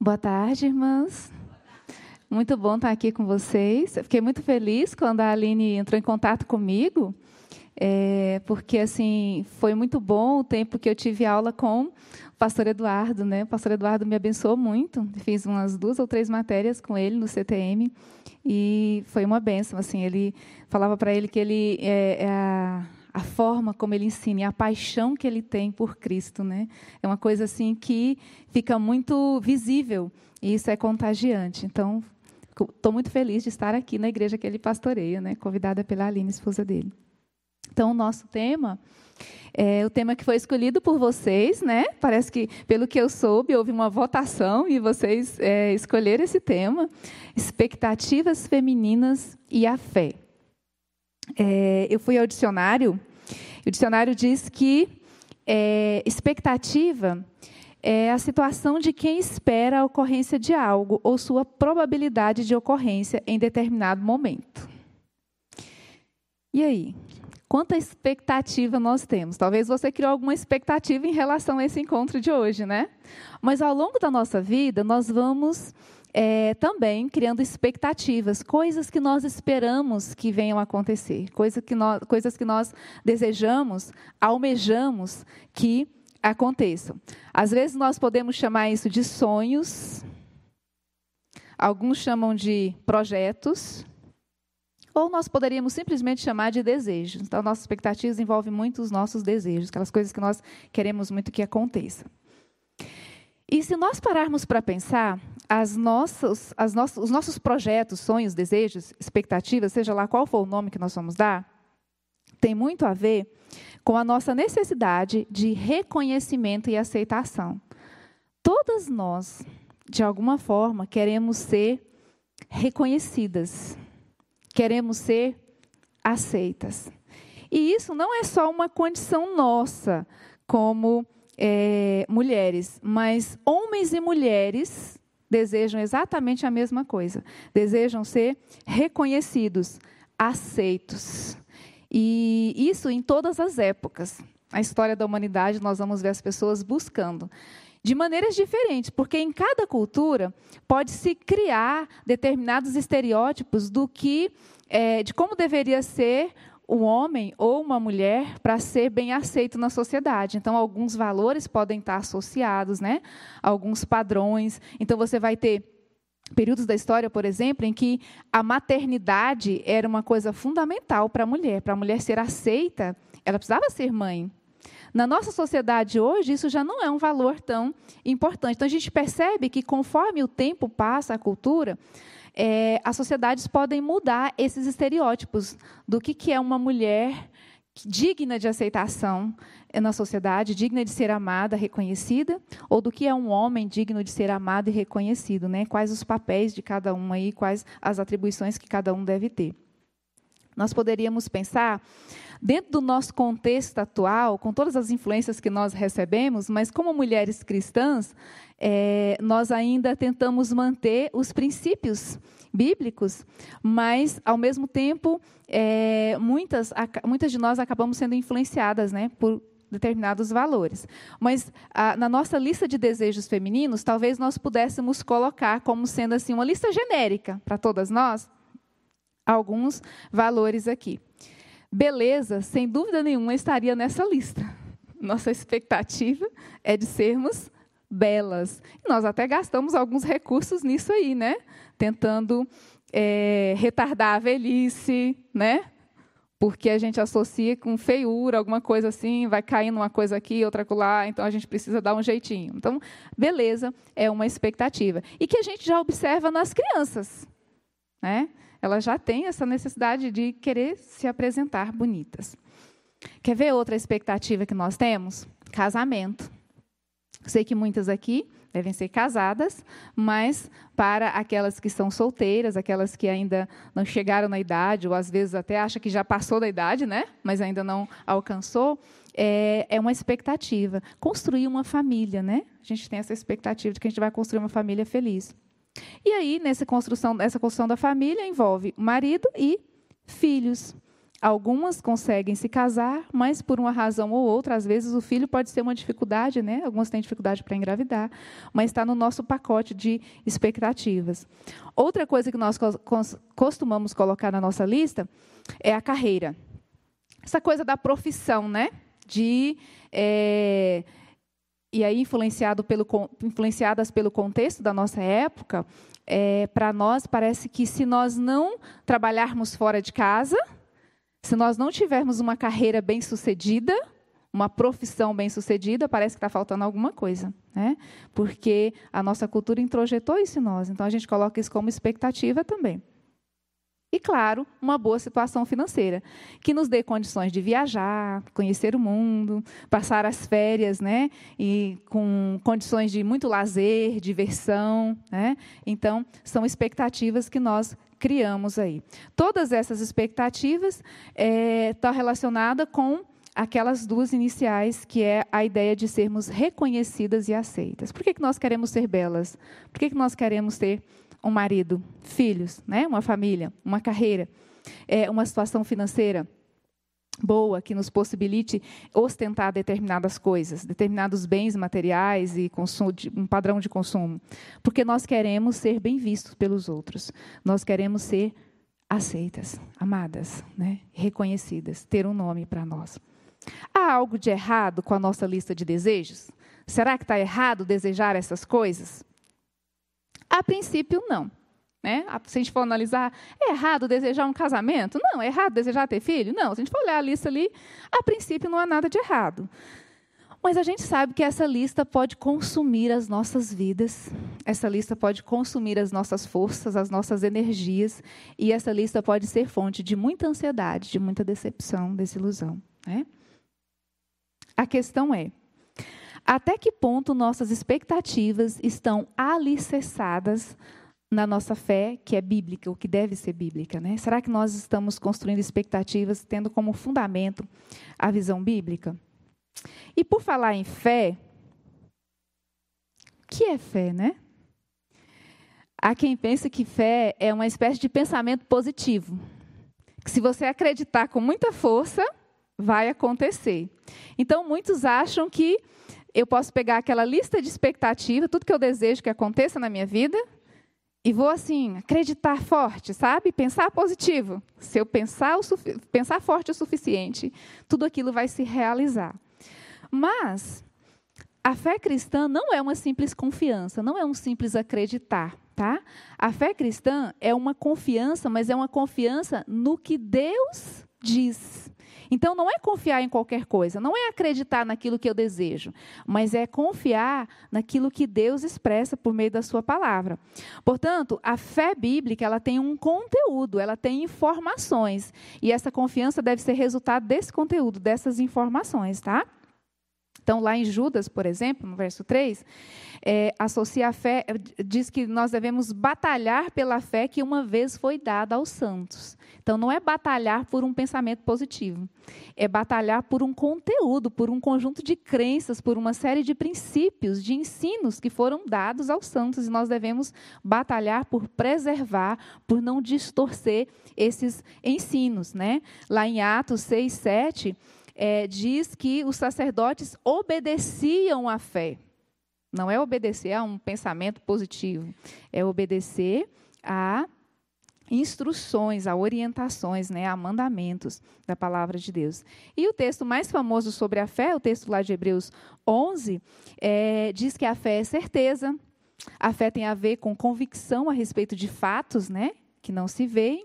Boa tarde, irmãs. Muito bom estar aqui com vocês. Eu fiquei muito feliz quando a Aline entrou em contato comigo, é, porque assim foi muito bom o tempo que eu tive aula com o pastor Eduardo. Né? O pastor Eduardo me abençoou muito. Fiz umas duas ou três matérias com ele no CTM e foi uma benção. Assim, ele falava para ele que ele é, é a a forma como ele ensina, a paixão que ele tem por Cristo, né? É uma coisa assim que fica muito visível e isso é contagiante. Então, estou muito feliz de estar aqui na igreja que ele pastoreia, né? Convidada pela Aline, esposa dele. Então, o nosso tema é o tema que foi escolhido por vocês, né? Parece que, pelo que eu soube, houve uma votação e vocês é, escolheram esse tema: expectativas femininas e a fé. É, eu fui ao dicionário, e o dicionário diz que é, expectativa é a situação de quem espera a ocorrência de algo ou sua probabilidade de ocorrência em determinado momento. E aí? Quanta expectativa nós temos? Talvez você criou alguma expectativa em relação a esse encontro de hoje, né? Mas ao longo da nossa vida, nós vamos é, também criando expectativas, coisas que nós esperamos que venham a acontecer, coisa que nós, coisas que nós desejamos, almejamos que aconteçam. Às vezes nós podemos chamar isso de sonhos, alguns chamam de projetos, ou nós poderíamos simplesmente chamar de desejos. Então, nossas expectativas envolvem muito os nossos desejos, aquelas coisas que nós queremos muito que aconteçam. E se nós pararmos para pensar, as nossas, as nossas, os nossos projetos, sonhos, desejos, expectativas, seja lá qual for o nome que nós vamos dar, tem muito a ver com a nossa necessidade de reconhecimento e aceitação. Todas nós, de alguma forma, queremos ser reconhecidas, queremos ser aceitas. E isso não é só uma condição nossa, como é, mulheres, mas homens e mulheres desejam exatamente a mesma coisa. Desejam ser reconhecidos, aceitos. E isso em todas as épocas. A história da humanidade, nós vamos ver as pessoas buscando. De maneiras diferentes, porque em cada cultura pode-se criar determinados estereótipos do que, é, de como deveria ser um homem ou uma mulher para ser bem aceito na sociedade. Então, alguns valores podem estar associados, né? Alguns padrões. Então, você vai ter períodos da história, por exemplo, em que a maternidade era uma coisa fundamental para a mulher. Para a mulher ser aceita, ela precisava ser mãe. Na nossa sociedade hoje, isso já não é um valor tão importante. Então, a gente percebe que, conforme o tempo passa, a cultura, é, as sociedades podem mudar esses estereótipos do que, que é uma mulher digna de aceitação na sociedade, digna de ser amada, reconhecida, ou do que é um homem digno de ser amado e reconhecido, né? Quais os papéis de cada um aí, quais as atribuições que cada um deve ter. Nós poderíamos pensar dentro do nosso contexto atual, com todas as influências que nós recebemos, mas como mulheres cristãs, é, nós ainda tentamos manter os princípios bíblicos, mas, ao mesmo tempo, é, muitas, muitas de nós acabamos sendo influenciadas né, por determinados valores. Mas a, na nossa lista de desejos femininos, talvez nós pudéssemos colocar como sendo assim uma lista genérica para todas nós alguns valores aqui. Beleza, sem dúvida nenhuma, estaria nessa lista. Nossa expectativa é de sermos belas. Nós até gastamos alguns recursos nisso aí, né? Tentando é, retardar a velhice, né? Porque a gente associa com feiura, alguma coisa assim, vai caindo uma coisa aqui, outra lá, então a gente precisa dar um jeitinho. Então, beleza é uma expectativa. E que a gente já observa nas crianças, né? Elas já têm essa necessidade de querer se apresentar bonitas. Quer ver outra expectativa que nós temos? Casamento. Sei que muitas aqui devem ser casadas, mas para aquelas que são solteiras, aquelas que ainda não chegaram na idade, ou às vezes até acha que já passou da idade, né? mas ainda não alcançou, é, é uma expectativa. Construir uma família, né? A gente tem essa expectativa de que a gente vai construir uma família feliz. E aí, nessa construção, essa construção da família envolve marido e filhos. Algumas conseguem se casar, mas por uma razão ou outra, às vezes o filho pode ser uma dificuldade, né? Algumas têm dificuldade para engravidar, mas está no nosso pacote de expectativas. Outra coisa que nós costumamos colocar na nossa lista é a carreira. Essa coisa da profissão, né? De é, e aí influenciado pelo, influenciadas pelo contexto da nossa época, é, para nós parece que se nós não trabalharmos fora de casa, se nós não tivermos uma carreira bem sucedida, uma profissão bem sucedida, parece que está faltando alguma coisa, né? Porque a nossa cultura introjetou isso em nós, então a gente coloca isso como expectativa também. E, claro, uma boa situação financeira, que nos dê condições de viajar, conhecer o mundo, passar as férias, né? E com condições de muito lazer, diversão, né? Então, são expectativas que nós criamos aí. Todas essas expectativas é, estão relacionadas com aquelas duas iniciais, que é a ideia de sermos reconhecidas e aceitas. Por que, que nós queremos ser belas? Por que, que nós queremos ter um marido, filhos, né? uma família, uma carreira, é, uma situação financeira boa que nos possibilite ostentar determinadas coisas, determinados bens materiais e consumo, um padrão de consumo, porque nós queremos ser bem vistos pelos outros, nós queremos ser aceitas, amadas, né? reconhecidas, ter um nome para nós. Há algo de errado com a nossa lista de desejos? Será que está errado desejar essas coisas? A princípio, não. Né? Se a gente for analisar, é errado desejar um casamento? Não. É errado desejar ter filho? Não. Se a gente for olhar a lista ali, a princípio não há nada de errado. Mas a gente sabe que essa lista pode consumir as nossas vidas, essa lista pode consumir as nossas forças, as nossas energias, e essa lista pode ser fonte de muita ansiedade, de muita decepção, desilusão. Né? A questão é: até que ponto nossas expectativas estão alicerçadas na nossa fé, que é bíblica, o que deve ser bíblica, né? Será que nós estamos construindo expectativas tendo como fundamento a visão bíblica? E por falar em fé, o que é fé, né? Há quem pense que fé é uma espécie de pensamento positivo. Que se você acreditar com muita força, vai acontecer. Então, muitos acham que eu posso pegar aquela lista de expectativa, tudo que eu desejo que aconteça na minha vida, e vou assim, acreditar forte, sabe? Pensar positivo. Se eu pensar, pensar forte o suficiente, tudo aquilo vai se realizar. Mas a fé cristã não é uma simples confiança, não é um simples acreditar, tá? A fé cristã é uma confiança, mas é uma confiança no que Deus diz. Então, não é confiar em qualquer coisa, não é acreditar naquilo que eu desejo, mas é confiar naquilo que Deus expressa por meio da Sua palavra. Portanto, a fé bíblica ela tem um conteúdo, ela tem informações, e essa confiança deve ser resultado desse conteúdo, dessas informações, tá? Então, lá em Judas, por exemplo, no verso 3, é, associa a fé, diz que nós devemos batalhar pela fé que uma vez foi dada aos santos. Então, não é batalhar por um pensamento positivo, é batalhar por um conteúdo, por um conjunto de crenças, por uma série de princípios, de ensinos que foram dados aos santos, e nós devemos batalhar por preservar, por não distorcer esses ensinos. Né? Lá em Atos 6, 7 é, diz que os sacerdotes obedeciam à fé. Não é obedecer a um pensamento positivo, é obedecer a instruções, a orientações, né, a mandamentos da palavra de Deus. E o texto mais famoso sobre a fé, o texto lá de Hebreus 11, é, diz que a fé é certeza, a fé tem a ver com convicção a respeito de fatos, né, que não se veem,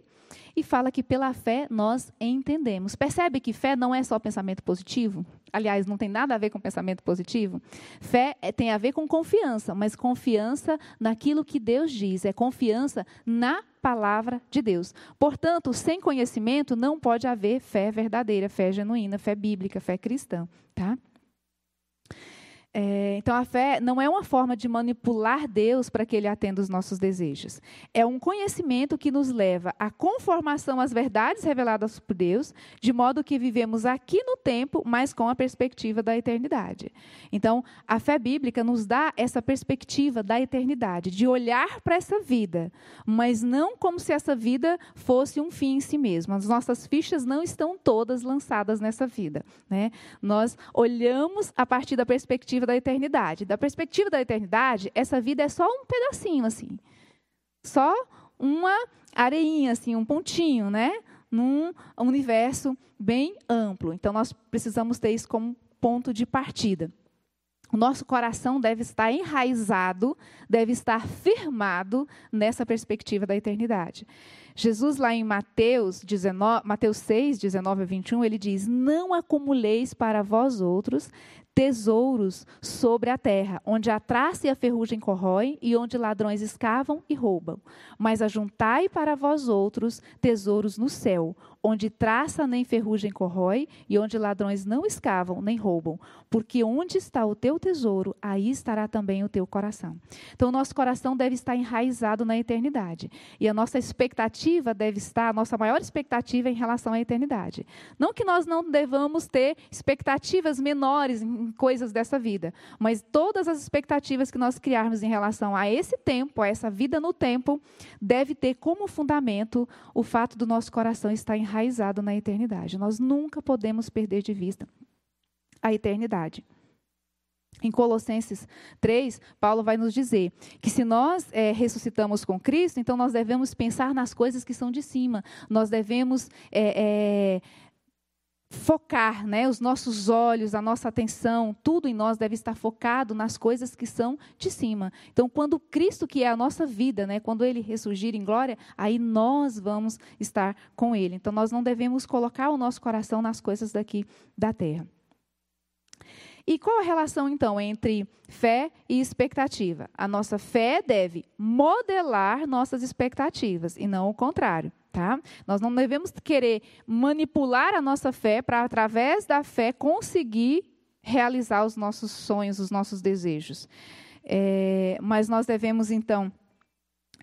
e fala que pela fé nós entendemos. Percebe que fé não é só pensamento positivo? Aliás, não tem nada a ver com pensamento positivo. Fé é, tem a ver com confiança, mas confiança naquilo que Deus diz, é confiança na palavra de Deus. Portanto, sem conhecimento não pode haver fé verdadeira, fé genuína, fé bíblica, fé cristã, tá? É, então, a fé não é uma forma de manipular Deus para que Ele atenda os nossos desejos. É um conhecimento que nos leva à conformação às verdades reveladas por Deus, de modo que vivemos aqui no tempo, mas com a perspectiva da eternidade. Então, a fé bíblica nos dá essa perspectiva da eternidade, de olhar para essa vida, mas não como se essa vida fosse um fim em si mesmo. As nossas fichas não estão todas lançadas nessa vida. Né? Nós olhamos a partir da perspectiva perspectiva da eternidade. Da perspectiva da eternidade, essa vida é só um pedacinho assim. Só uma areinha assim, um pontinho, né? Num universo bem amplo. Então nós precisamos ter isso como ponto de partida. O nosso coração deve estar enraizado, deve estar firmado nessa perspectiva da eternidade. Jesus, lá em Mateus, 19, Mateus 6, 19 a 21, ele diz: Não acumuleis para vós outros tesouros sobre a terra, onde a traça e a ferrugem corroem e onde ladrões escavam e roubam. Mas ajuntai para vós outros tesouros no céu, onde traça nem ferrugem corrói e onde ladrões não escavam nem roubam. Porque onde está o teu tesouro, aí estará também o teu coração. Então, o nosso coração deve estar enraizado na eternidade. E a nossa expectativa deve estar, a nossa maior expectativa em relação à eternidade. Não que nós não devamos ter expectativas menores em coisas dessa vida. Mas todas as expectativas que nós criarmos em relação a esse tempo, a essa vida no tempo, deve ter como fundamento o fato do nosso coração estar enraizado na eternidade. Nós nunca podemos perder de vista a eternidade. Em Colossenses 3, Paulo vai nos dizer que se nós é, ressuscitamos com Cristo, então nós devemos pensar nas coisas que são de cima, nós devemos é, é, focar, né, os nossos olhos, a nossa atenção, tudo em nós deve estar focado nas coisas que são de cima. Então, quando Cristo, que é a nossa vida, né, quando ele ressurgir em glória, aí nós vamos estar com ele. Então, nós não devemos colocar o nosso coração nas coisas daqui da terra. E qual a relação, então, entre fé e expectativa? A nossa fé deve modelar nossas expectativas e não o contrário. Tá? Nós não devemos querer manipular a nossa fé para, através da fé, conseguir realizar os nossos sonhos, os nossos desejos. É, mas nós devemos, então,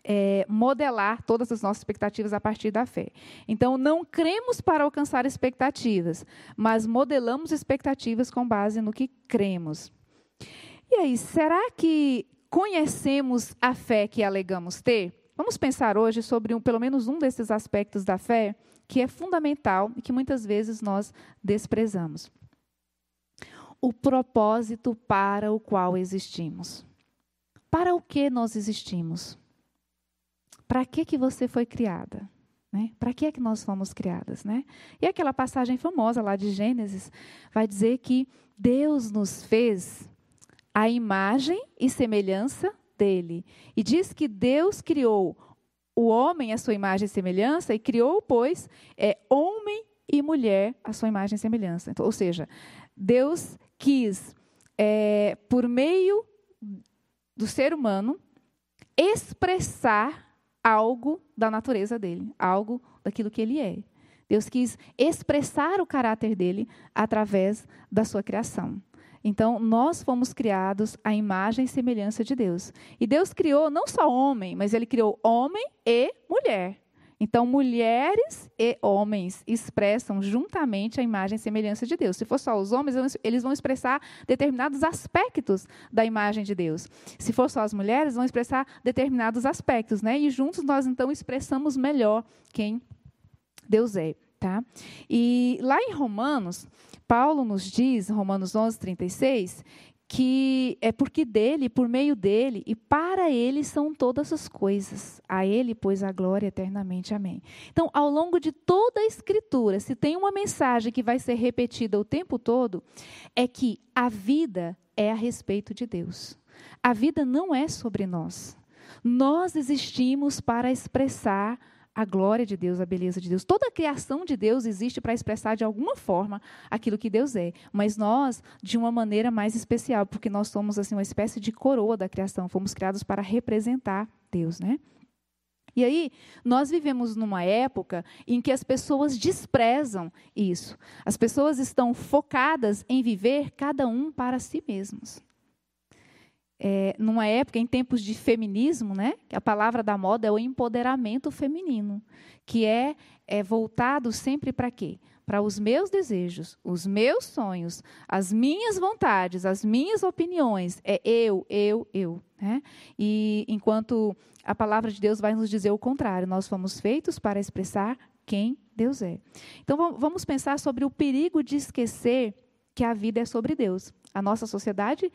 é, modelar todas as nossas expectativas a partir da fé. Então, não cremos para alcançar expectativas, mas modelamos expectativas com base no que cremos. E aí, será que conhecemos a fé que alegamos ter? Vamos pensar hoje sobre um, pelo menos um desses aspectos da fé que é fundamental e que muitas vezes nós desprezamos. O propósito para o qual existimos. Para o que nós existimos? Para que que você foi criada? Né? Para que é que nós fomos criadas, né? E aquela passagem famosa lá de Gênesis vai dizer que Deus nos fez a imagem e semelhança dele. E diz que Deus criou o homem à sua imagem e semelhança e criou, pois, é, homem e mulher à sua imagem e semelhança. Então, ou seja, Deus quis, é, por meio do ser humano, expressar algo da natureza dele, algo daquilo que ele é. Deus quis expressar o caráter dele através da sua criação. Então, nós fomos criados à imagem e semelhança de Deus. E Deus criou não só homem, mas ele criou homem e mulher. Então, mulheres e homens expressam juntamente a imagem e semelhança de Deus. Se for só os homens, eles vão expressar determinados aspectos da imagem de Deus. Se for só as mulheres, vão expressar determinados aspectos, né? E juntos nós então expressamos melhor quem Deus é, tá? E lá em Romanos, Paulo nos diz, Romanos 11, 36, que é porque dele, por meio dele e para ele são todas as coisas. A ele, pois, a glória eternamente. Amém. Então, ao longo de toda a Escritura, se tem uma mensagem que vai ser repetida o tempo todo, é que a vida é a respeito de Deus. A vida não é sobre nós. Nós existimos para expressar a glória de Deus, a beleza de Deus. Toda a criação de Deus existe para expressar de alguma forma aquilo que Deus é, mas nós de uma maneira mais especial, porque nós somos assim uma espécie de coroa da criação, fomos criados para representar Deus, né? E aí, nós vivemos numa época em que as pessoas desprezam isso. As pessoas estão focadas em viver cada um para si mesmos. É, numa época, em tempos de feminismo, né, que a palavra da moda é o empoderamento feminino, que é, é voltado sempre para quê? Para os meus desejos, os meus sonhos, as minhas vontades, as minhas opiniões. É eu, eu, eu. Né? E enquanto a palavra de Deus vai nos dizer o contrário, nós fomos feitos para expressar quem Deus é. Então vamos pensar sobre o perigo de esquecer que a vida é sobre Deus. A nossa sociedade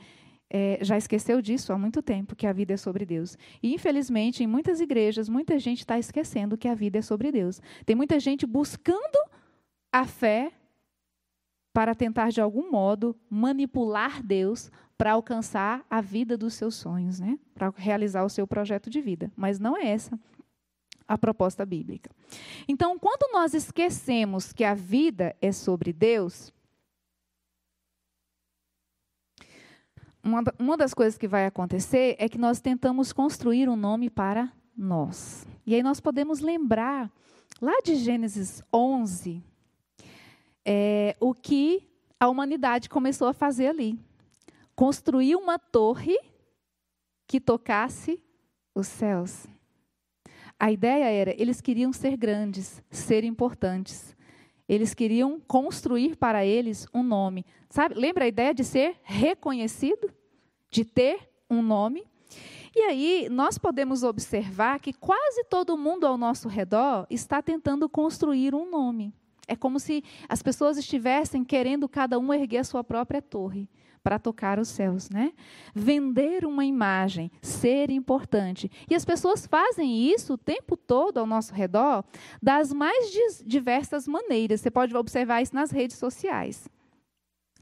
é, já esqueceu disso há muito tempo, que a vida é sobre Deus. E, infelizmente, em muitas igrejas, muita gente está esquecendo que a vida é sobre Deus. Tem muita gente buscando a fé para tentar, de algum modo, manipular Deus para alcançar a vida dos seus sonhos, né? para realizar o seu projeto de vida. Mas não é essa a proposta bíblica. Então, quando nós esquecemos que a vida é sobre Deus, uma, uma das coisas que vai acontecer é que nós tentamos construir um nome para nós. E aí nós podemos lembrar, lá de Gênesis 11, é, o que a humanidade começou a fazer ali. Construir uma torre que tocasse os céus. A ideia era, eles queriam ser grandes, ser importantes. Eles queriam construir para eles um nome. Sabe? Lembra a ideia de ser reconhecido? De ter um nome? E aí, nós podemos observar que quase todo mundo ao nosso redor está tentando construir um nome. É como se as pessoas estivessem querendo cada um erguer a sua própria torre para tocar os céus, né? Vender uma imagem, ser importante. E as pessoas fazem isso o tempo todo ao nosso redor, das mais diversas maneiras. Você pode observar isso nas redes sociais.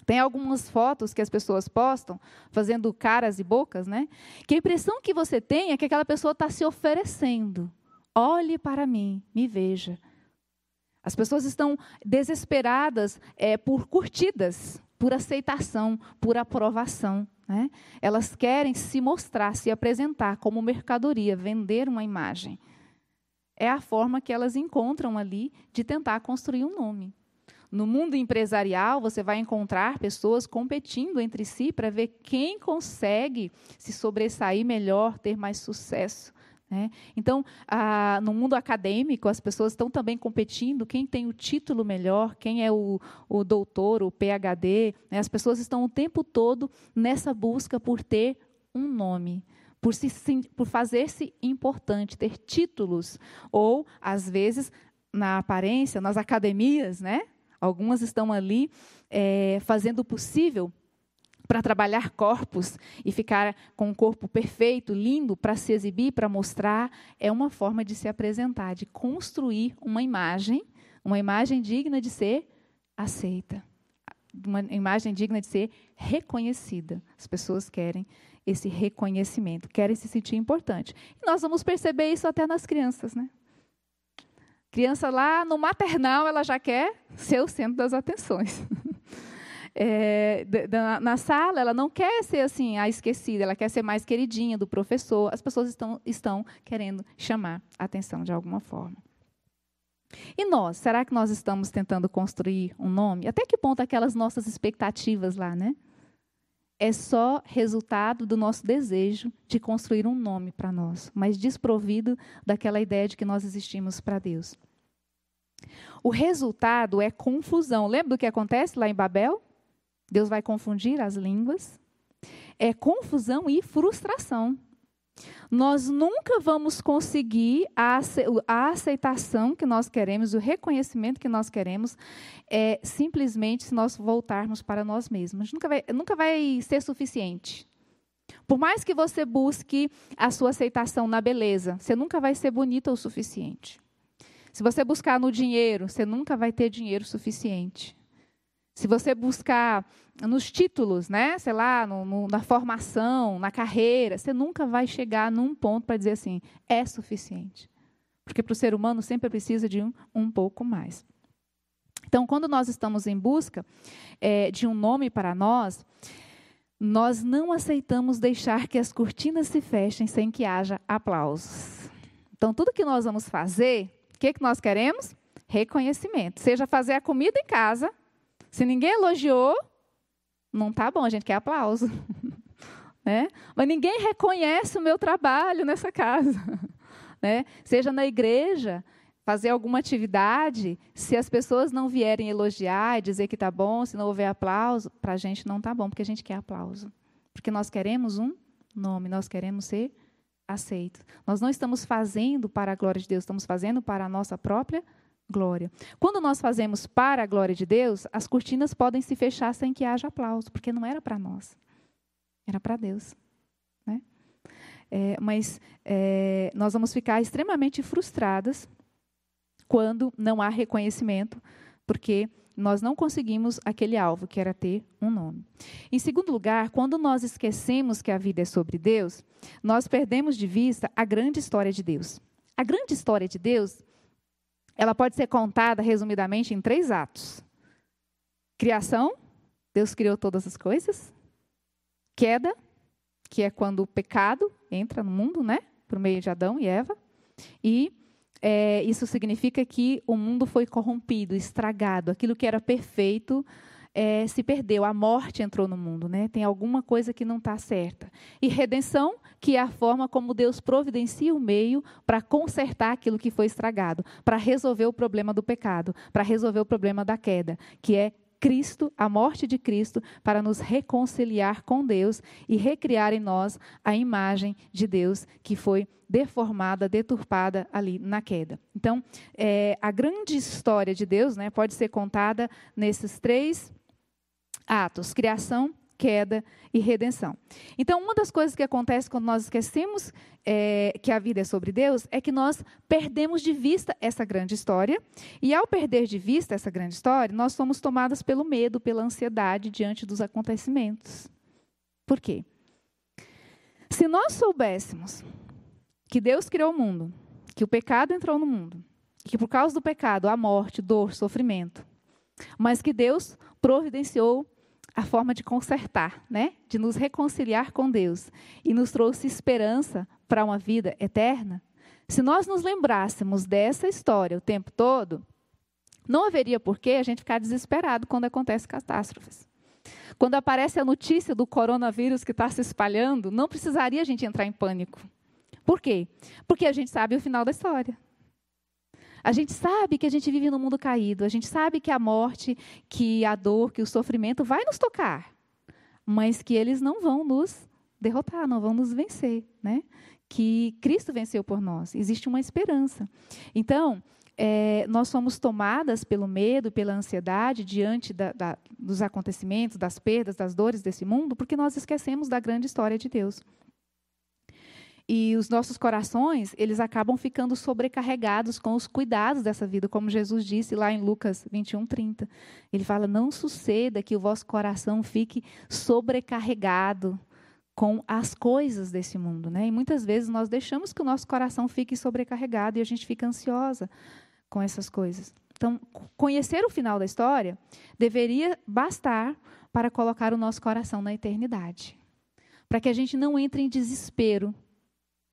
Tem algumas fotos que as pessoas postam, fazendo caras e bocas, né? Que a impressão que você tem é que aquela pessoa está se oferecendo. Olhe para mim, me veja. As pessoas estão desesperadas é, por curtidas, por aceitação, por aprovação. Né? Elas querem se mostrar, se apresentar como mercadoria, vender uma imagem. É a forma que elas encontram ali de tentar construir um nome. No mundo empresarial, você vai encontrar pessoas competindo entre si para ver quem consegue se sobressair melhor, ter mais sucesso. Né? Então, a, no mundo acadêmico, as pessoas estão também competindo quem tem o título melhor, quem é o, o doutor, o PhD. Né? As pessoas estão o tempo todo nessa busca por ter um nome, por, se, por fazer-se importante, ter títulos. Ou, às vezes, na aparência, nas academias, né? algumas estão ali é, fazendo o possível para trabalhar corpos e ficar com um corpo perfeito, lindo, para se exibir, para mostrar, é uma forma de se apresentar, de construir uma imagem, uma imagem digna de ser aceita, uma imagem digna de ser reconhecida. As pessoas querem esse reconhecimento, querem se sentir importante. E nós vamos perceber isso até nas crianças, né? Criança lá no maternal, ela já quer ser o centro das atenções. é, da, na sala, ela não quer ser assim a esquecida, ela quer ser mais queridinha do professor. As pessoas estão, estão querendo chamar a atenção de alguma forma. E nós, será que nós estamos tentando construir um nome? Até que ponto aquelas nossas expectativas lá, né? É só resultado do nosso desejo de construir um nome para nós, mas desprovido daquela ideia de que nós existimos para Deus. O resultado é confusão. Lembra do que acontece lá em Babel? Deus vai confundir as línguas. É confusão e frustração. Nós nunca vamos conseguir a aceitação que nós queremos, o reconhecimento que nós queremos, é, simplesmente se nós voltarmos para nós mesmos. Nunca vai, nunca vai ser suficiente. Por mais que você busque a sua aceitação na beleza, você nunca vai ser bonita o suficiente. Se você buscar no dinheiro, você nunca vai ter dinheiro suficiente. Se você buscar nos títulos, né, sei lá, no, no, na formação, na carreira, você nunca vai chegar num ponto para dizer assim, é suficiente. Porque para o ser humano sempre precisa de um, um pouco mais. Então, quando nós estamos em busca é, de um nome para nós, nós não aceitamos deixar que as cortinas se fechem sem que haja aplausos. Então, tudo que nós vamos fazer, o que, que nós queremos? Reconhecimento. Seja fazer a comida em casa, se ninguém elogiou, não tá bom, a gente quer aplauso. né? Mas ninguém reconhece o meu trabalho nessa casa, né? Seja na igreja, fazer alguma atividade, se as pessoas não vierem elogiar e dizer que está bom, se não houver aplauso, para a gente não está bom, porque a gente quer aplauso. Porque nós queremos um nome, nós queremos ser aceitos. Nós não estamos fazendo para a glória de Deus, estamos fazendo para a nossa própria glória. Quando nós fazemos para a glória de Deus, as cortinas podem se fechar sem que haja aplauso, porque não era para nós, era para Deus. Né? É, mas é, nós vamos ficar extremamente frustradas quando não há reconhecimento, porque nós não conseguimos aquele alvo, que era ter um nome. Em segundo lugar, quando nós esquecemos que a vida é sobre Deus, nós perdemos de vista a grande história de Deus. A grande história de Deus, ela pode ser contada resumidamente em três atos: criação, Deus criou todas as coisas. Queda, que é quando o pecado entra no mundo, né? Por meio de Adão e Eva. E é, isso significa que o mundo foi corrompido, estragado. Aquilo que era perfeito é, se perdeu. A morte entrou no mundo, né? Tem alguma coisa que não está certa. E redenção, que é a forma como Deus providencia o meio para consertar aquilo que foi estragado, para resolver o problema do pecado, para resolver o problema da queda, que é Cristo, a morte de Cristo, para nos reconciliar com Deus e recriar em nós a imagem de Deus que foi deformada, deturpada ali na queda. Então, é, a grande história de Deus né, pode ser contada nesses três atos: criação, queda e redenção. Então, uma das coisas que acontece quando nós esquecemos é, que a vida é sobre Deus é que nós perdemos de vista essa grande história. E ao perder de vista essa grande história, nós somos tomadas pelo medo, pela ansiedade diante dos acontecimentos. Por quê? Se nós soubéssemos que Deus criou o mundo, que o pecado entrou no mundo, que por causa do pecado há morte, dor, sofrimento, mas que Deus providenciou a forma de consertar, né? de nos reconciliar com Deus e nos trouxe esperança para uma vida eterna, se nós nos lembrássemos dessa história o tempo todo, não haveria por que a gente ficar desesperado quando acontecem catástrofes. Quando aparece a notícia do coronavírus que está se espalhando, não precisaria a gente entrar em pânico. Por quê? Porque a gente sabe o final da história. A gente sabe que a gente vive num mundo caído, a gente sabe que a morte, que a dor, que o sofrimento vai nos tocar, mas que eles não vão nos derrotar, não vão nos vencer, né? Que Cristo venceu por nós. Existe uma esperança. Então, é, nós somos tomadas pelo medo, pela ansiedade diante da, da, dos acontecimentos, das perdas, das dores desse mundo, porque nós esquecemos da grande história de Deus. E os nossos corações, eles acabam ficando sobrecarregados com os cuidados dessa vida, como Jesus disse lá em Lucas 21, 30. Ele fala: Não suceda que o vosso coração fique sobrecarregado com as coisas desse mundo. Né? E muitas vezes nós deixamos que o nosso coração fique sobrecarregado e a gente fica ansiosa com essas coisas. Então, conhecer o final da história deveria bastar para colocar o nosso coração na eternidade. Para que a gente não entre em desespero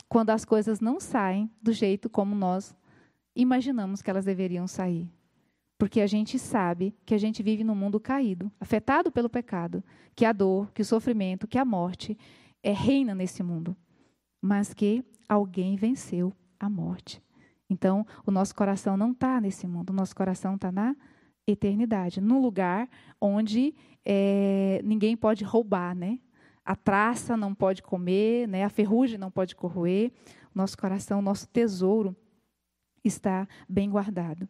quando as coisas não saem do jeito como nós imaginamos que elas deveriam sair. Porque a gente sabe que a gente vive num mundo caído, afetado pelo pecado, que a dor, que o sofrimento, que a morte é, reina nesse mundo, mas que alguém venceu a morte. Então, o nosso coração não está nesse mundo, o nosso coração está na eternidade, num lugar onde é, ninguém pode roubar, né? A traça não pode comer, né? a ferrugem não pode corroer, nosso coração, nosso tesouro está bem guardado.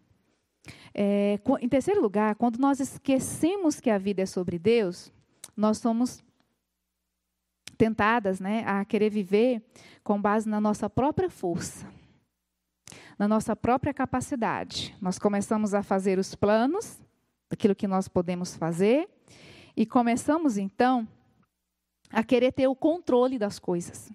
É, em terceiro lugar, quando nós esquecemos que a vida é sobre Deus, nós somos tentadas né, a querer viver com base na nossa própria força, na nossa própria capacidade. Nós começamos a fazer os planos daquilo que nós podemos fazer e começamos então a querer ter o controle das coisas.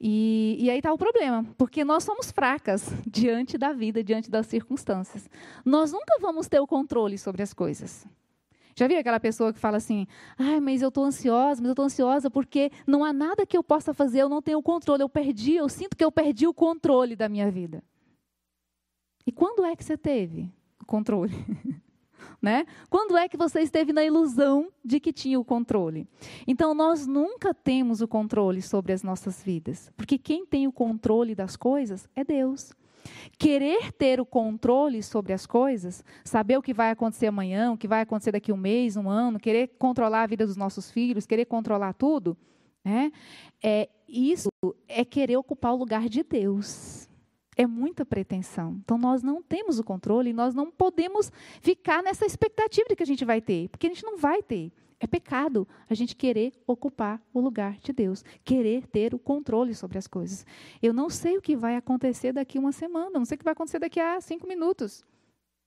E, e aí está o problema, porque nós somos fracas diante da vida, diante das circunstâncias. Nós nunca vamos ter o controle sobre as coisas. Já viu aquela pessoa que fala assim: ai, mas eu estou ansiosa, mas eu estou ansiosa porque não há nada que eu possa fazer, eu não tenho controle, eu perdi, eu sinto que eu perdi o controle da minha vida. E quando é que você teve o controle? Né? Quando é que você esteve na ilusão de que tinha o controle? Então, nós nunca temos o controle sobre as nossas vidas, porque quem tem o controle das coisas é Deus. Querer ter o controle sobre as coisas, saber o que vai acontecer amanhã, o que vai acontecer daqui um mês, um ano, querer controlar a vida dos nossos filhos, querer controlar tudo, né? é, isso é querer ocupar o lugar de Deus é muita pretensão. Então, nós não temos o controle nós não podemos ficar nessa expectativa de que a gente vai ter, porque a gente não vai ter. É pecado a gente querer ocupar o lugar de Deus, querer ter o controle sobre as coisas. Eu não sei o que vai acontecer daqui uma semana, não sei o que vai acontecer daqui a cinco minutos.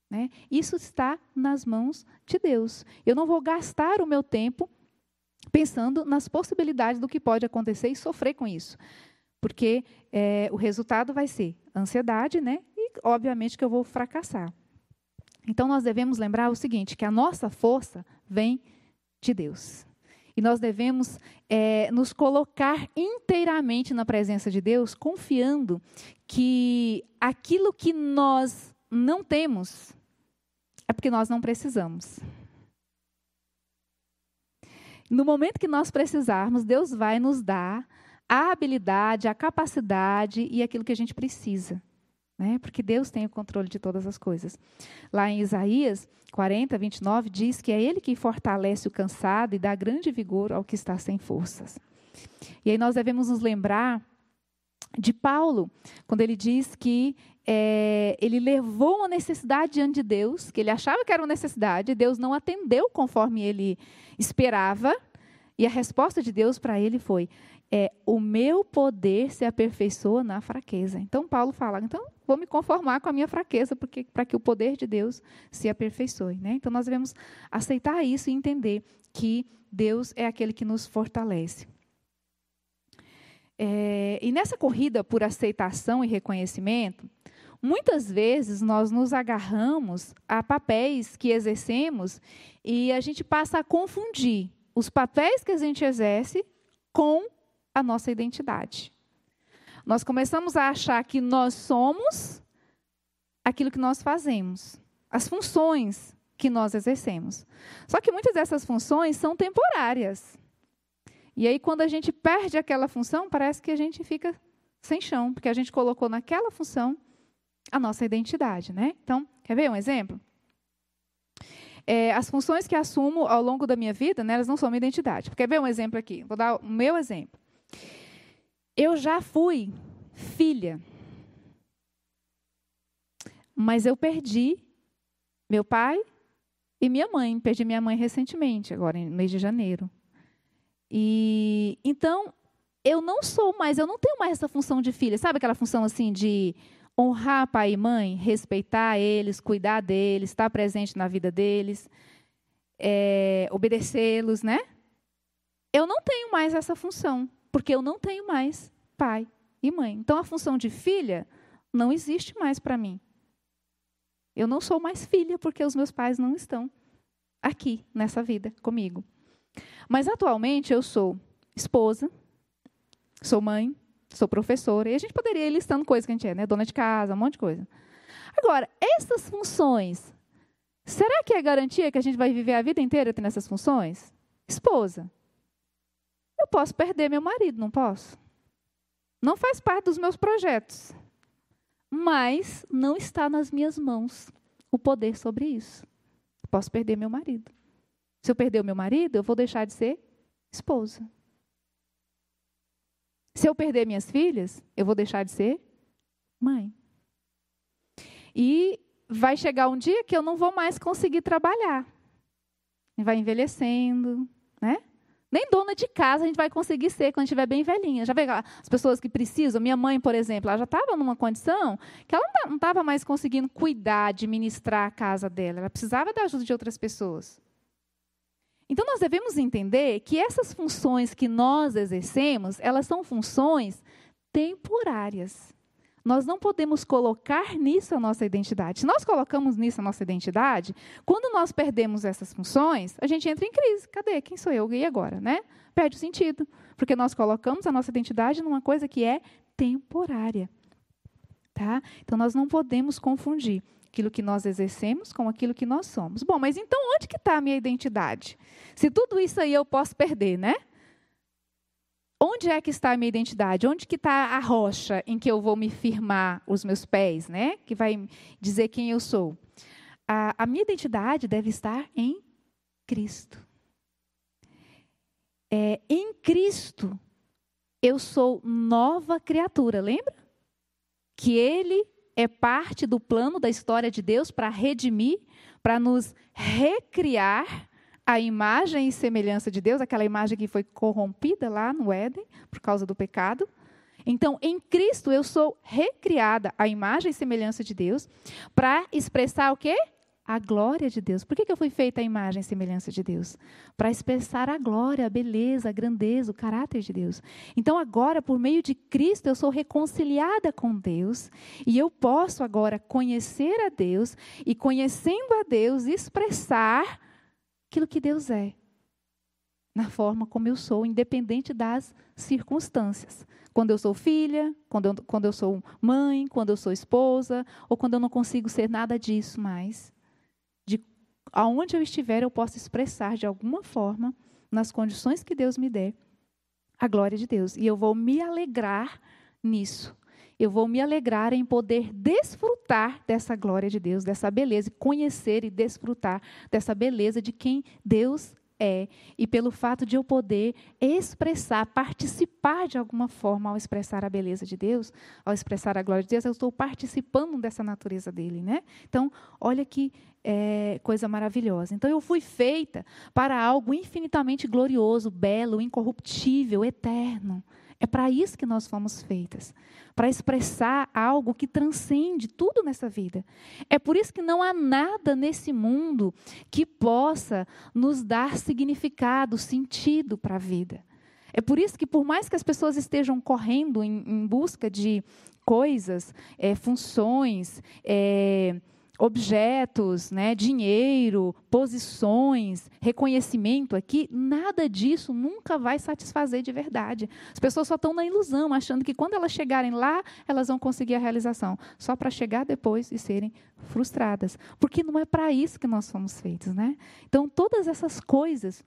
Né? Isso está nas mãos de Deus. Eu não vou gastar o meu tempo pensando nas possibilidades do que pode acontecer e sofrer com isso porque é, o resultado vai ser ansiedade, né? E obviamente que eu vou fracassar. Então nós devemos lembrar o seguinte: que a nossa força vem de Deus. E nós devemos é, nos colocar inteiramente na presença de Deus, confiando que aquilo que nós não temos é porque nós não precisamos. No momento que nós precisarmos, Deus vai nos dar a habilidade, a capacidade e aquilo que a gente precisa. Né? Porque Deus tem o controle de todas as coisas. Lá em Isaías 40, 29, diz que é Ele que fortalece o cansado e dá grande vigor ao que está sem forças. E aí nós devemos nos lembrar de Paulo, quando ele diz que é, ele levou uma necessidade diante de Deus, que ele achava que era uma necessidade, Deus não atendeu conforme ele esperava, e a resposta de Deus para ele foi: é o meu poder se aperfeiçoa na fraqueza. Então Paulo fala, então vou me conformar com a minha fraqueza porque para que o poder de Deus se aperfeiçoe, né? Então nós devemos aceitar isso e entender que Deus é aquele que nos fortalece. É, e nessa corrida por aceitação e reconhecimento, muitas vezes nós nos agarramos a papéis que exercemos e a gente passa a confundir os papéis que a gente exerce com a nossa identidade. Nós começamos a achar que nós somos aquilo que nós fazemos, as funções que nós exercemos. Só que muitas dessas funções são temporárias. E aí, quando a gente perde aquela função, parece que a gente fica sem chão, porque a gente colocou naquela função a nossa identidade, né? Então, quer ver um exemplo? É, as funções que assumo ao longo da minha vida, né, elas não são minha identidade. Quer ver um exemplo aqui? Vou dar o meu exemplo. Eu já fui filha. Mas eu perdi meu pai e minha mãe. Perdi minha mãe recentemente, agora no mês de janeiro. E então eu não sou mais, eu não tenho mais essa função de filha. Sabe aquela função assim de honrar pai e mãe, respeitar eles, cuidar deles, estar presente na vida deles, é, obedecê-los, né? Eu não tenho mais essa função porque eu não tenho mais pai e mãe. Então a função de filha não existe mais para mim. Eu não sou mais filha porque os meus pais não estão aqui nessa vida comigo. Mas atualmente eu sou esposa, sou mãe, sou professora, e a gente poderia ir listando coisas que a gente é, né? Dona de casa, um monte de coisa. Agora, essas funções, será que é garantia que a gente vai viver a vida inteira tendo essas funções? Esposa, eu posso perder meu marido, não posso? Não faz parte dos meus projetos. Mas não está nas minhas mãos o poder sobre isso. Eu posso perder meu marido. Se eu perder o meu marido, eu vou deixar de ser esposa. Se eu perder minhas filhas, eu vou deixar de ser mãe. E vai chegar um dia que eu não vou mais conseguir trabalhar. Vai envelhecendo? Nem dona de casa a gente vai conseguir ser quando estiver bem velhinha. Já vê as pessoas que precisam. Minha mãe, por exemplo, ela já estava numa condição que ela não estava mais conseguindo cuidar, administrar a casa dela. Ela precisava da ajuda de outras pessoas. Então nós devemos entender que essas funções que nós exercemos, elas são funções temporárias. Nós não podemos colocar nisso a nossa identidade. Se nós colocamos nisso a nossa identidade, quando nós perdemos essas funções, a gente entra em crise. Cadê? Quem sou eu? E agora? Né? Perde o sentido. Porque nós colocamos a nossa identidade numa coisa que é temporária. Tá? Então nós não podemos confundir aquilo que nós exercemos com aquilo que nós somos. Bom, mas então onde que está a minha identidade? Se tudo isso aí eu posso perder, né? Onde é que está a minha identidade? Onde que está a rocha em que eu vou me firmar os meus pés, né? Que vai dizer quem eu sou. A, a minha identidade deve estar em Cristo. É, em Cristo eu sou nova criatura, lembra? Que Ele é parte do plano da história de Deus para redimir, para nos recriar a imagem e semelhança de Deus, aquela imagem que foi corrompida lá no Éden por causa do pecado. Então, em Cristo eu sou recriada à imagem e semelhança de Deus para expressar o quê? a glória de Deus. Por que, que eu fui feita a imagem e semelhança de Deus? Para expressar a glória, a beleza, a grandeza, o caráter de Deus. Então, agora, por meio de Cristo, eu sou reconciliada com Deus e eu posso agora conhecer a Deus e, conhecendo a Deus, expressar aquilo que Deus é, na forma como eu sou, independente das circunstâncias. Quando eu sou filha, quando eu, quando eu sou mãe, quando eu sou esposa, ou quando eu não consigo ser nada disso mais aonde eu estiver, eu posso expressar de alguma forma, nas condições que Deus me der, a glória de Deus. E eu vou me alegrar nisso. Eu vou me alegrar em poder desfrutar dessa glória de Deus, dessa beleza, conhecer e desfrutar dessa beleza de quem Deus é. E pelo fato de eu poder expressar, participar de alguma forma ao expressar a beleza de Deus, ao expressar a glória de Deus, eu estou participando dessa natureza dele, né? Então, olha que é, coisa maravilhosa. Então, eu fui feita para algo infinitamente glorioso, belo, incorruptível, eterno. É para isso que nós fomos feitas para expressar algo que transcende tudo nessa vida. É por isso que não há nada nesse mundo que possa nos dar significado, sentido para a vida. É por isso que, por mais que as pessoas estejam correndo em, em busca de coisas, é, funções, é, objetos, né, dinheiro, posições, reconhecimento aqui, nada disso nunca vai satisfazer de verdade. As pessoas só estão na ilusão, achando que quando elas chegarem lá, elas vão conseguir a realização, só para chegar depois e serem frustradas, porque não é para isso que nós fomos feitos, né? Então, todas essas coisas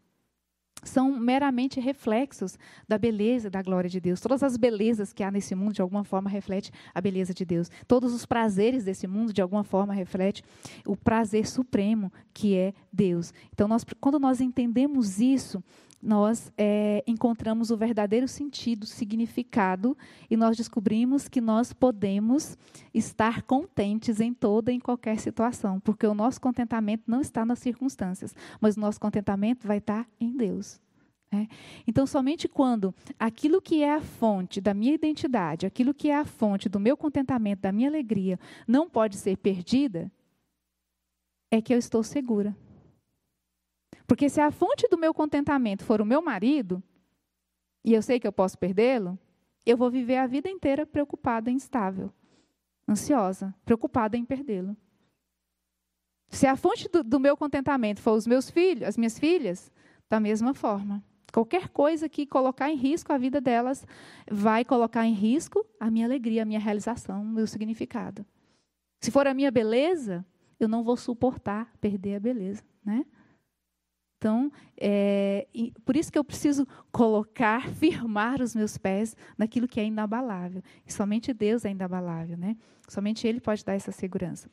são meramente reflexos da beleza, da glória de Deus. Todas as belezas que há nesse mundo, de alguma forma, reflete a beleza de Deus. Todos os prazeres desse mundo, de alguma forma, reflete o prazer supremo que é Deus. Então, nós, quando nós entendemos isso, nós é, encontramos o verdadeiro sentido, significado, e nós descobrimos que nós podemos estar contentes em toda e em qualquer situação, porque o nosso contentamento não está nas circunstâncias, mas o nosso contentamento vai estar em Deus. Né? Então, somente quando aquilo que é a fonte da minha identidade, aquilo que é a fonte do meu contentamento, da minha alegria, não pode ser perdida, é que eu estou segura. Porque se a fonte do meu contentamento for o meu marido, e eu sei que eu posso perdê-lo, eu vou viver a vida inteira preocupada instável, ansiosa, preocupada em perdê-lo. Se a fonte do, do, meu contentamento for os meus filhos, as minhas filhas, da mesma forma. Qualquer coisa que colocar em risco a vida delas vai colocar em risco a minha alegria, a minha realização, o meu significado. Se for a minha beleza, eu não vou suportar perder a beleza, né? Então, é, por isso que eu preciso colocar, firmar os meus pés naquilo que é inabalável. E somente Deus é inabalável, né? Somente Ele pode dar essa segurança.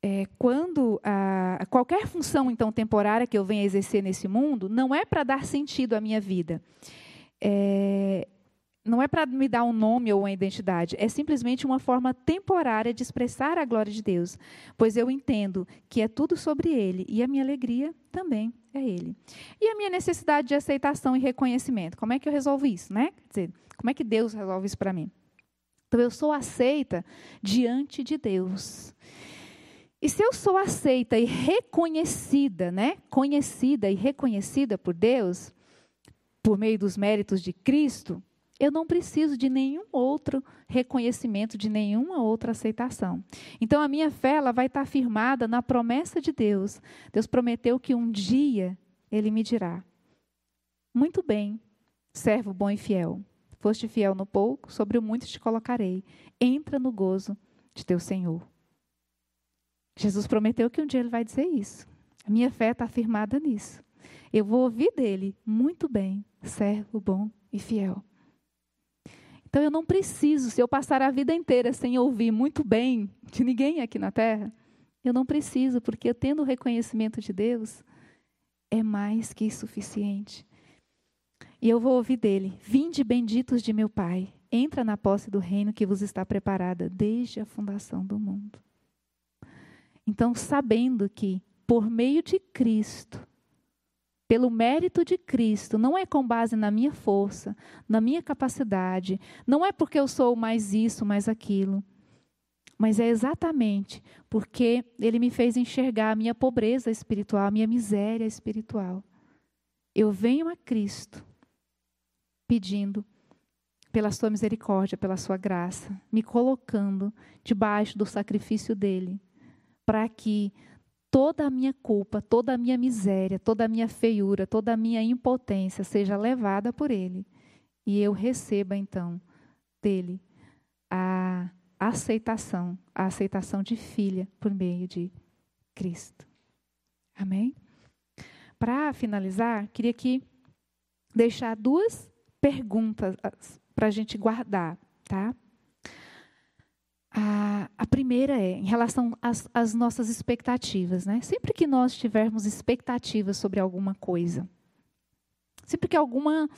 É, quando a, qualquer função então temporária que eu venha exercer nesse mundo não é para dar sentido à minha vida, é, não é para me dar um nome ou uma identidade, é simplesmente uma forma temporária de expressar a glória de Deus, pois eu entendo que é tudo sobre Ele e a minha alegria também é Ele. E a minha necessidade de aceitação e reconhecimento, como é que eu resolvo isso, né? Quer dizer, como é que Deus resolve isso para mim? Então eu sou aceita diante de Deus. E se eu sou aceita e reconhecida, né? Conhecida e reconhecida por Deus, por meio dos méritos de Cristo, eu não preciso de nenhum outro reconhecimento, de nenhuma outra aceitação. Então a minha fé ela vai estar firmada na promessa de Deus. Deus prometeu que um dia ele me dirá: Muito bem, servo bom e fiel. Foste fiel no pouco, sobre o muito te colocarei. Entra no gozo de teu Senhor. Jesus prometeu que um dia ele vai dizer isso. A minha fé está firmada nisso. Eu vou ouvir dele, muito bem, servo bom e fiel. Então eu não preciso, se eu passar a vida inteira sem ouvir muito bem de ninguém aqui na terra, eu não preciso, porque eu tendo o reconhecimento de Deus, é mais que suficiente. E eu vou ouvir dele: Vinde benditos de meu Pai, entra na posse do reino que vos está preparada desde a fundação do mundo. Então, sabendo que, por meio de Cristo, pelo mérito de Cristo, não é com base na minha força, na minha capacidade, não é porque eu sou mais isso, mais aquilo, mas é exatamente porque Ele me fez enxergar a minha pobreza espiritual, a minha miséria espiritual. Eu venho a Cristo pedindo pela Sua misericórdia, pela Sua graça, me colocando debaixo do sacrifício dele, para que toda a minha culpa, toda a minha miséria, toda a minha feiura, toda a minha impotência seja levada por Ele e eu receba então dele a aceitação, a aceitação de filha por meio de Cristo. Amém? Para finalizar, queria aqui deixar duas perguntas para a gente guardar, tá? A, a primeira é em relação às, às nossas expectativas. Né? Sempre que nós tivermos expectativas sobre alguma coisa, sempre que alguma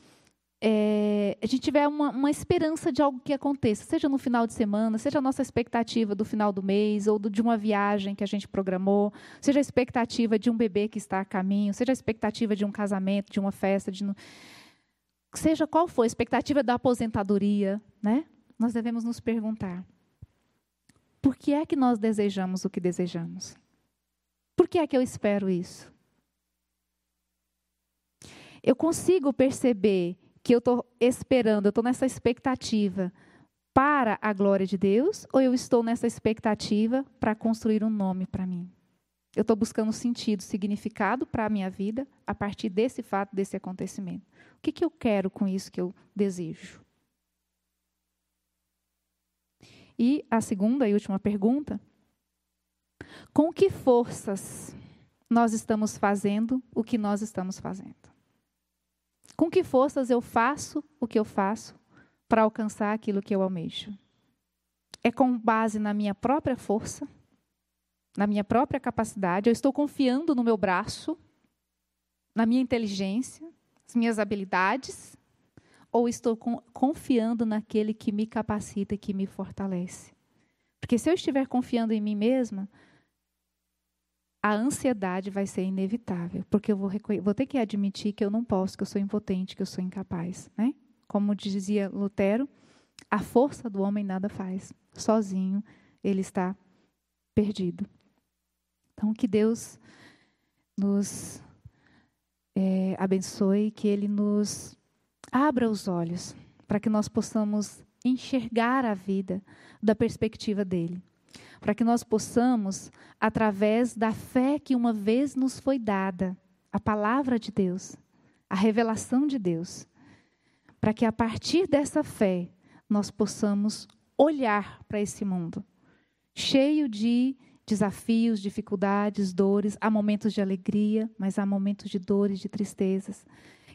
é, a gente tiver uma, uma, esperança de algo que aconteça, seja no final de semana, seja a nossa expectativa do final do mês, ou do, de uma viagem que a gente programou, seja a expectativa de um bebê que está a caminho, seja a expectativa de um casamento, de uma festa, de, seja qual for a expectativa da aposentadoria, né? nós devemos nos perguntar: por que é que nós desejamos o que desejamos? Por que é que eu espero isso? Eu consigo perceber que eu estou esperando, eu estou nessa expectativa para a glória de Deus, ou eu estou nessa expectativa para construir um nome para mim? Eu estou buscando sentido, significado para a minha vida a partir desse fato, desse acontecimento. O que, que eu quero com isso que eu desejo? E a segunda e última pergunta: com que forças nós estamos fazendo o que nós estamos fazendo? Com que forças eu faço o que eu faço para alcançar aquilo que eu almejo? É com base na minha própria força, na minha própria capacidade? Eu estou confiando no meu braço, na minha inteligência, nas minhas habilidades? Ou estou confiando naquele que me capacita que me fortalece? Porque se eu estiver confiando em mim mesma, a ansiedade vai ser inevitável, porque eu vou, vou, ter que admitir que eu não posso, que eu sou impotente, que eu sou incapaz. Né? Como dizia Lutero, a força do homem nada faz. Sozinho ele está perdido. Então, que Deus nos é, abençoe, que Ele nos abra os olhos para que nós possamos enxergar a vida da perspectiva dele. Para que nós possamos, através da fé que uma vez nos foi dada, a palavra de Deus, a revelação de Deus, para que a partir dessa fé nós possamos olhar para esse mundo cheio de desafios, dificuldades, dores, há momentos de alegria, mas há momentos de dores, de tristezas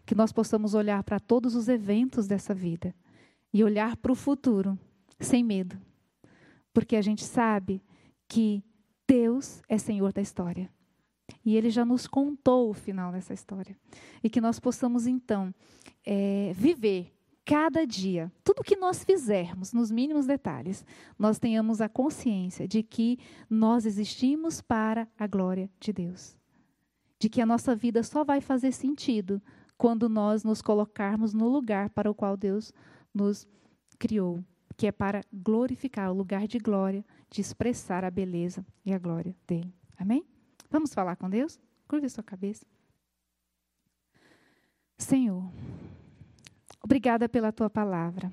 que nós possamos olhar para todos os eventos dessa vida e olhar para o futuro sem medo, porque a gente sabe que Deus é Senhor da história. E Ele já nos contou o final dessa história. E que nós possamos, então, é, viver cada dia, tudo que nós fizermos, nos mínimos detalhes, nós tenhamos a consciência de que nós existimos para a glória de Deus. De que a nossa vida só vai fazer sentido quando nós nos colocarmos no lugar para o qual Deus nos criou, que é para glorificar, o lugar de glória, de expressar a beleza e a glória dele. Amém? Vamos falar com Deus? Curva sua cabeça. Senhor, obrigada pela tua palavra.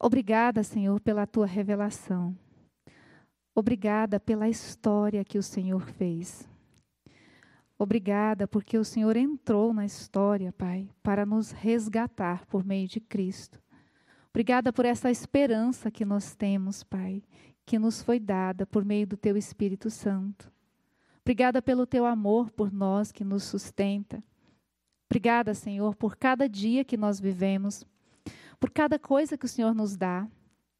Obrigada, Senhor, pela tua revelação. Obrigada pela história que o Senhor fez. Obrigada porque o Senhor entrou na história, Pai, para nos resgatar por meio de Cristo. Obrigada por essa esperança que nós temos, Pai, que nos foi dada por meio do teu Espírito Santo. Obrigada pelo teu amor por nós que nos sustenta. Obrigada, Senhor, por cada dia que nós vivemos, por cada coisa que o Senhor nos dá,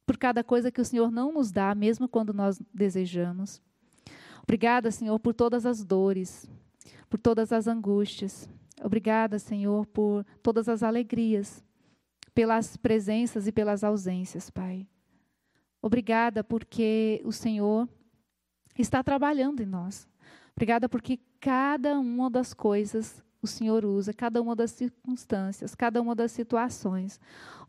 por cada coisa que o Senhor não nos dá, mesmo quando nós desejamos. Obrigada, Senhor, por todas as dores, por todas as angústias. Obrigada, Senhor, por todas as alegrias, pelas presenças e pelas ausências, Pai. Obrigada porque o Senhor está trabalhando em nós. Obrigada porque cada uma das coisas o Senhor usa, cada uma das circunstâncias, cada uma das situações,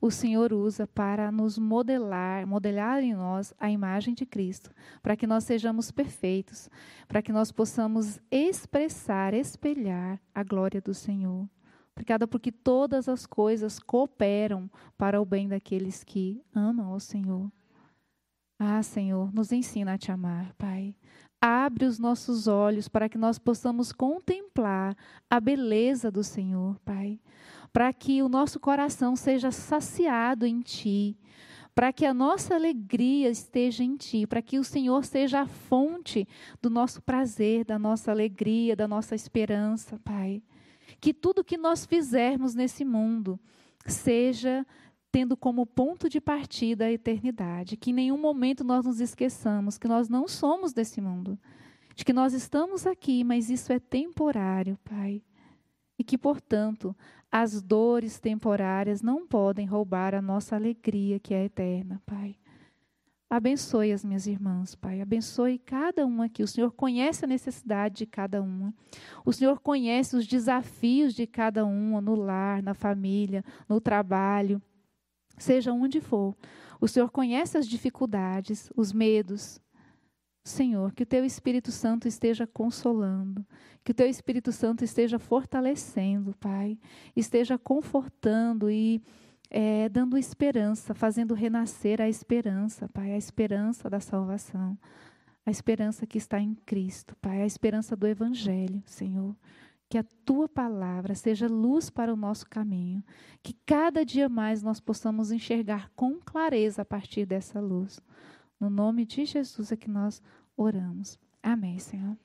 o Senhor usa para nos modelar, modelar em nós a imagem de Cristo, para que nós sejamos perfeitos, para que nós possamos expressar, espelhar a glória do Senhor. Obrigada porque todas as coisas cooperam para o bem daqueles que amam o Senhor. Ah, Senhor, nos ensina a te amar, Pai. Abre os nossos olhos para que nós possamos contemplar a beleza do Senhor, Pai. Para que o nosso coração seja saciado em Ti. Para que a nossa alegria esteja em Ti. Para que o Senhor seja a fonte do nosso prazer, da nossa alegria, da nossa esperança, Pai. Que tudo que nós fizermos nesse mundo seja tendo como ponto de partida a eternidade. Que em nenhum momento nós nos esqueçamos que nós não somos desse mundo. De que nós estamos aqui, mas isso é temporário, Pai. E que, portanto, as dores temporárias não podem roubar a nossa alegria, que é eterna, Pai. Abençoe as minhas irmãs, Pai. Abençoe cada uma aqui. O Senhor conhece a necessidade de cada uma. O Senhor conhece os desafios de cada uma no lar, na família, no trabalho seja onde for. O Senhor conhece as dificuldades, os medos. Senhor, que o teu Espírito Santo esteja consolando, que o teu Espírito Santo esteja fortalecendo, Pai, esteja confortando e é, dando esperança, fazendo renascer a esperança, Pai, a esperança da salvação, a esperança que está em Cristo, Pai, a esperança do Evangelho, Senhor que a tua palavra seja luz para o nosso caminho, que cada dia mais nós possamos enxergar com clareza a partir dessa luz. No nome de Jesus é que nós oramos. Amém, Senhor.